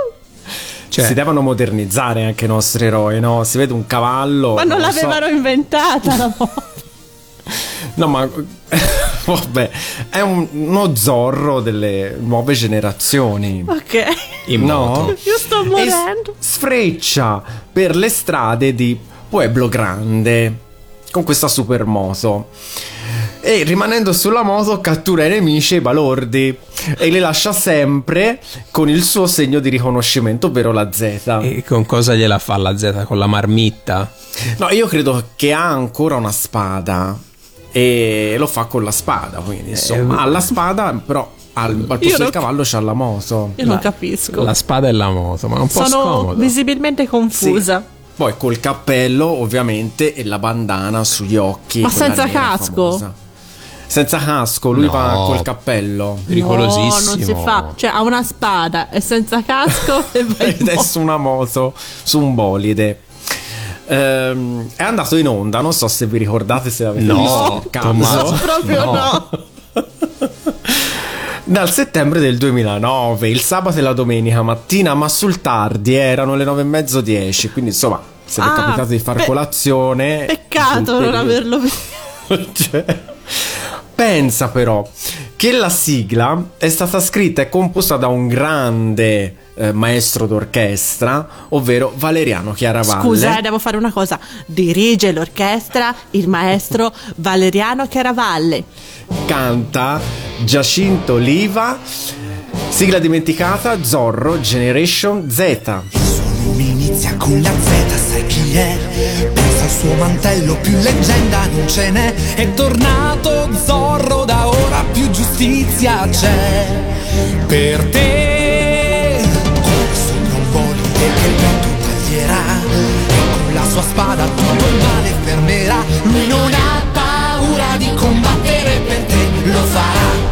Cioè- si devono modernizzare anche i nostri eroi, no? Si vede un cavallo. Ma non so- l'avevano inventata la moto. No, ma vabbè, è un- uno zorro delle nuove generazioni. Ok. In no? moto. Io sto E morendo. sfreccia per le strade di Pueblo Grande con questa supermoto. E rimanendo sulla moto cattura i nemici e i balordi e li lascia sempre con il suo segno di riconoscimento, ovvero la Z. E con cosa gliela fa la Z? Con la marmitta? No, io credo che ha ancora una spada e lo fa con la spada, quindi insomma, ha la spada, però al, al posto non- del cavallo c'ha la moto. Io non La- capisco. La spada e la moto, ma è un po' Sono scomodo. visibilmente confusa. Poi col cappello, ovviamente, e la bandana sugli occhi. Ma senza casco? famosa. Senza casco, lui No. va col cappello. Pericolosissimo. No, non si fa. Cioè, ha una spada e senza casco e va in Ed è moto. su una moto, su un bolide. Ehm, è andato in onda, non so se vi ricordate se l'avete No, visto caso. Tommaso. Proprio No. no. Dal settembre del 2009, il sabato e la domenica mattina, ma sul tardi, erano le 9 e mezzo 10, quindi insomma, se vi è Ah, capitato di fare pe- colazione... Peccato non averlo visto. Cioè, pensa però che la sigla è stata scritta e composta da un grande eh, maestro d'orchestra, ovvero Valeriano Chiaravalle. Scusa, eh, devo fare una cosa. Dirige l'orchestra il maestro Valeriano Chiaravalle. canta Giacinto Oliva, sigla dimenticata Zorro Generation Z. Mi inizia con la Z, sai chi è? Pensa al suo mantello, più leggenda non ce n'è. È tornato Zorro, da ora più giustizia c'è. Per te, che il vento taglierà. E con la sua spada tutto il male fermerà. Lui non ha paura di combattere per te, lo farà.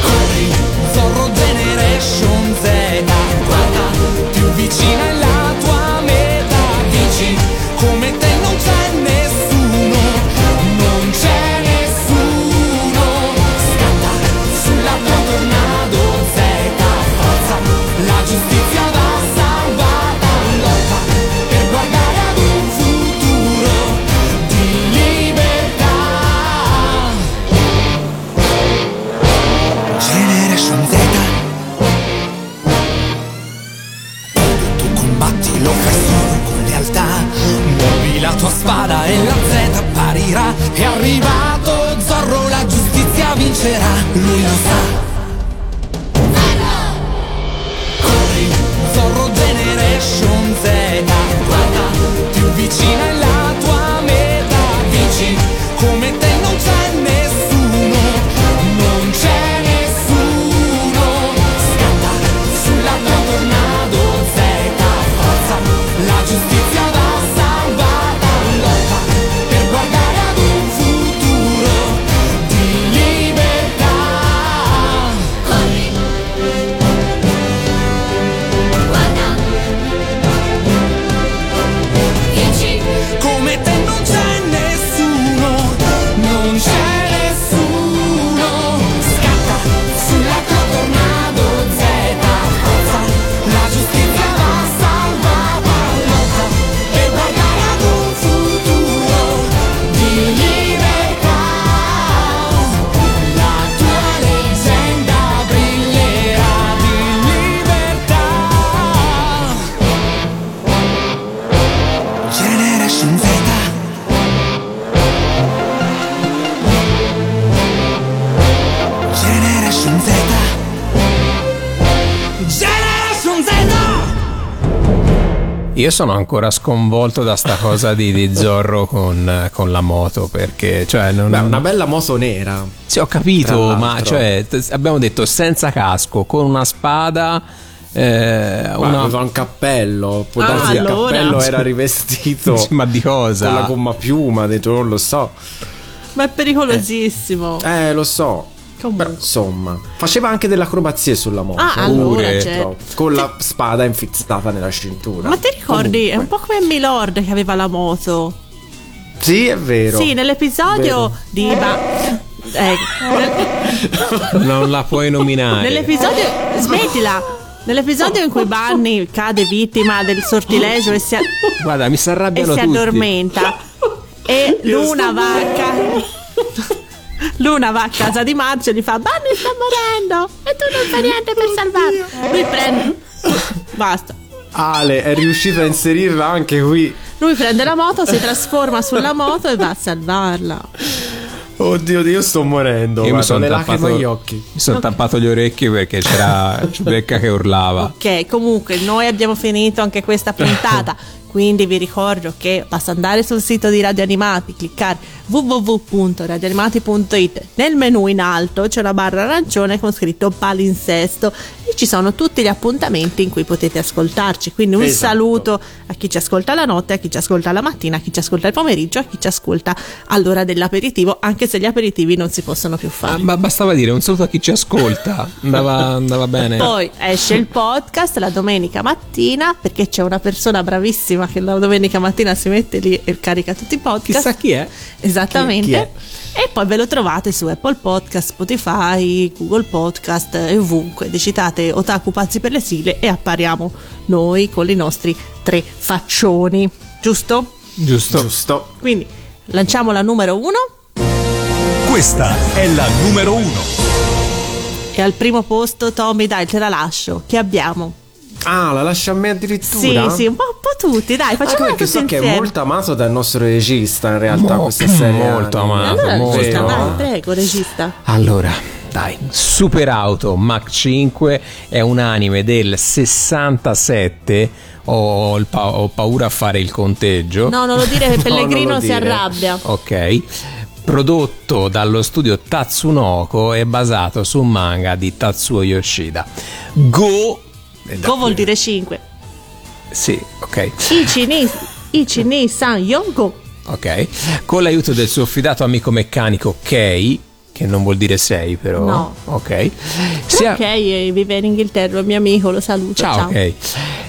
Corri, Zorro Generation Z Guarda, più vicina è vincerà Lui lo sa Corri, Zorro Generation Z Guarda, più vicina è Io sono ancora sconvolto da sta cosa di, di Zorro con, con la moto perché, cioè, non, Beh, una bella moto nera. Sì, ho capito, ma cioè, t- abbiamo detto senza casco, con una spada. eh, una... aveva un cappello, può Ah, darsi il allora. cappello era rivestito Ma di cosa? con la gomma piuma dentro, non lo so. Ma è pericolosissimo. Eh, lo so. Comunque. Però, insomma, faceva anche delle acrobazie sulla moto. Ah, allora, Pure. certo. Con la spada infizzata nella cintura. Ma ti ricordi? È un Comunque. po' come Milord che aveva la moto. Sì, è vero. Sì, nell'episodio Vero. di Ba- eh, nel- Non la puoi nominare. nell'episodio smettila. Nell'episodio in cui Barney cade vittima del sortilegio e si, Guarda, mi si e si tutti. addormenta e Luna va a ca- Luna va a casa di Marcio e gli fa Barney sta morendo e tu non fai niente per salvarlo. Lui prende Basta. Ale è riuscito a inserirla anche qui. Lui prende la moto, si trasforma sulla moto e va a salvarla. Oddio, io sto morendo. Io mi sono tappato, agli occhi. mi son tappato gli orecchi perché c'era Giubecca che urlava. Ok, comunque noi abbiamo finito anche questa puntata. Quindi vi ricordo che basta andare sul sito di Radio Animati, cliccare www.radioanimati.it. Nel menu in alto c'è una barra arancione con scritto palinsesto e ci sono tutti gli appuntamenti in cui potete ascoltarci. Quindi un Esatto. saluto a chi ci ascolta la notte, a chi ci ascolta la mattina, a chi ci ascolta il pomeriggio, a chi ci ascolta all'ora dell'aperitivo, anche se gli aperitivi non si possono più fare. Ma bastava dire un saluto a chi ci ascolta. Andava, andava bene. Poi esce il podcast la domenica mattina perché c'è una persona bravissima che la domenica mattina si mette lì e carica tutti i podcast. Chissà chi è. Esattamente. Chi- chi? E poi ve lo trovate su Apple Podcast, Spotify, Google Podcast e ovunque. Decitate Otaku Pazzi per le sigle e appariamo noi con i nostri tre faccioni. Giusto? Giusto. Giusto. Quindi lanciamo la numero uno Questa è la numero uno. e al primo posto Tommy dai te la lascio. Che abbiamo? Ah, la lascia a me Sì, addirittura? sì, un po', un po' tutti, dai, Anche facciamo perché tutti so che è molto amato dal nostro regista in realtà Mo- questa serie. molto amato. Allora, molto. regista, vai, prego, regista. Allora, dai, Super Auto Mach 5 è un anime del 67. Ho, il pa- ho paura a fare il conteggio. No, non lo dire che No, Pellegrino si dire. arrabbia. Ok. Prodotto dallo studio Tatsunoko e basato su un manga di Tatsuo Yoshida. Go. Go vuol dire 5. Sì, ok. Ichi ni, san yon go. Ok. Con l'aiuto del suo fidato amico meccanico Kei, che non vuol dire 6 però. No. Ok. Si a- Ok, e vive in Inghilterra, un mio amico, lo saluto. Ciao, Ciao. ok.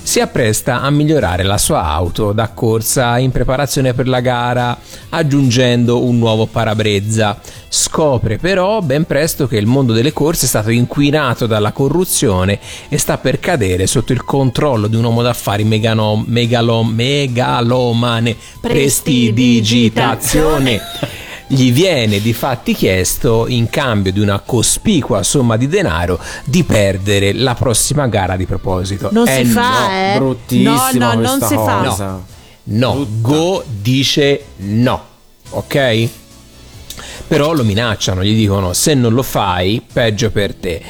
Si appresta a migliorare la sua auto da corsa in preparazione per la gara, aggiungendo un nuovo parabrezza. Scopre però ben presto che il mondo delle corse è stato inquinato dalla corruzione e sta per cadere sotto il controllo di un uomo d'affari megano, megalo, megalomane, prestidigitazione. Gli viene di fatti chiesto, in cambio di una cospicua somma di denaro, di perdere la prossima gara di proposito. Non Eh si no, fa, eh. bruttissima No, no, non si fa. cosa. No, Go dice no, ok? Però lo minacciano, gli dicono se non lo fai, peggio per te.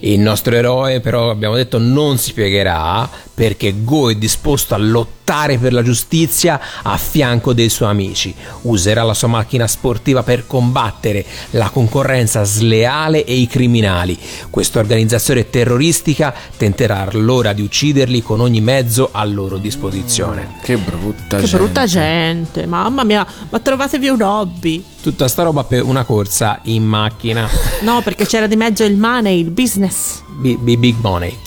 Il nostro eroe però abbiamo detto non si piegherà perché Go è disposto a lottare per la giustizia a fianco dei suoi amici. Userà la sua macchina sportiva per combattere la concorrenza sleale e i criminali. Questa organizzazione terroristica tenterà allora di ucciderli con ogni mezzo a loro disposizione. Che brutta Che gente. brutta gente, mamma mia, ma trovatevi un hobby. Tutta sta roba per una corsa in macchina. No, perché c'era di mezzo il money, il business. Bi- big money.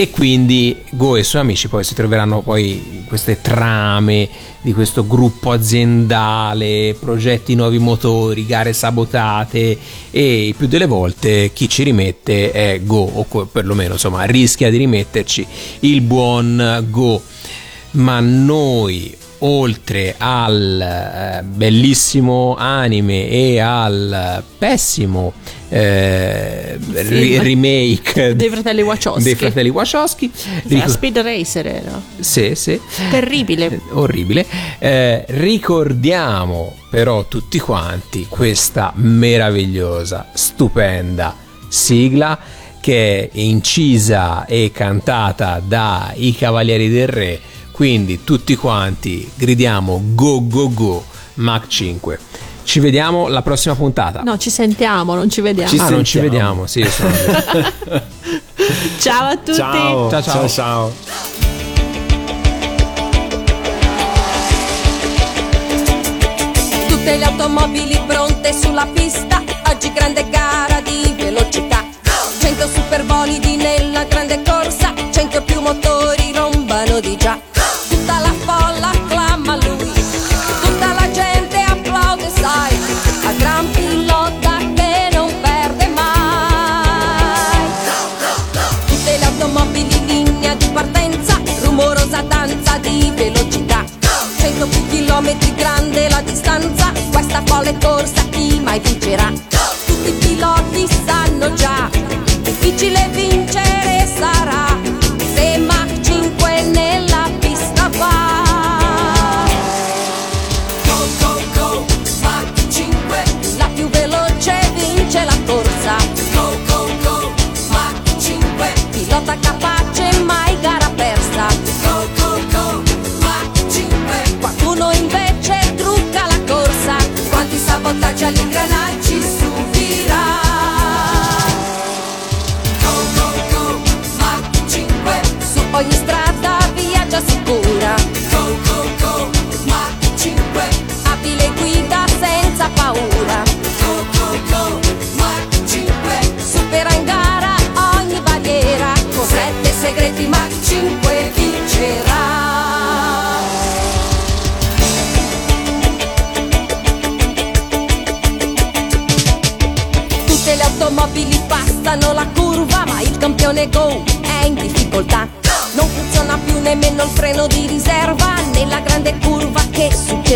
E quindi Go e i suoi amici poi si troveranno poi queste trame di questo gruppo aziendale, progetti nuovi motori, gare sabotate e più delle volte chi ci rimette è Go o perlomeno insomma rischia di rimetterci il buon Go. Ma noi oltre al eh, bellissimo anime e al pessimo eh, ri- remake Dei fratelli Wachowski. dei fratelli Wachowski Sì, Ric- la Speed Racer era. sì, sì. Terribile. orribile Eh, ricordiamo però tutti quanti questa meravigliosa stupenda sigla che è incisa e cantata dai Cavalieri del Re quindi tutti quanti gridiamo go go go Mach 5 ci vediamo la prossima puntata No, ci sentiamo, non ci vediamo. Ci ah non ci sentiamo. vediamo sì sono- Ciao a tutti. Ciao, Ciao, ciao. ciao, ciao. Tutte le automobili pronte sulla pista, oggi grande gara di velocità. 100 superbolidi nella grande corsa, la distanza, questa folle corsa chi mai vincerà? Tutti i piloti sanno già, difficile vincere sarà,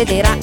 succederà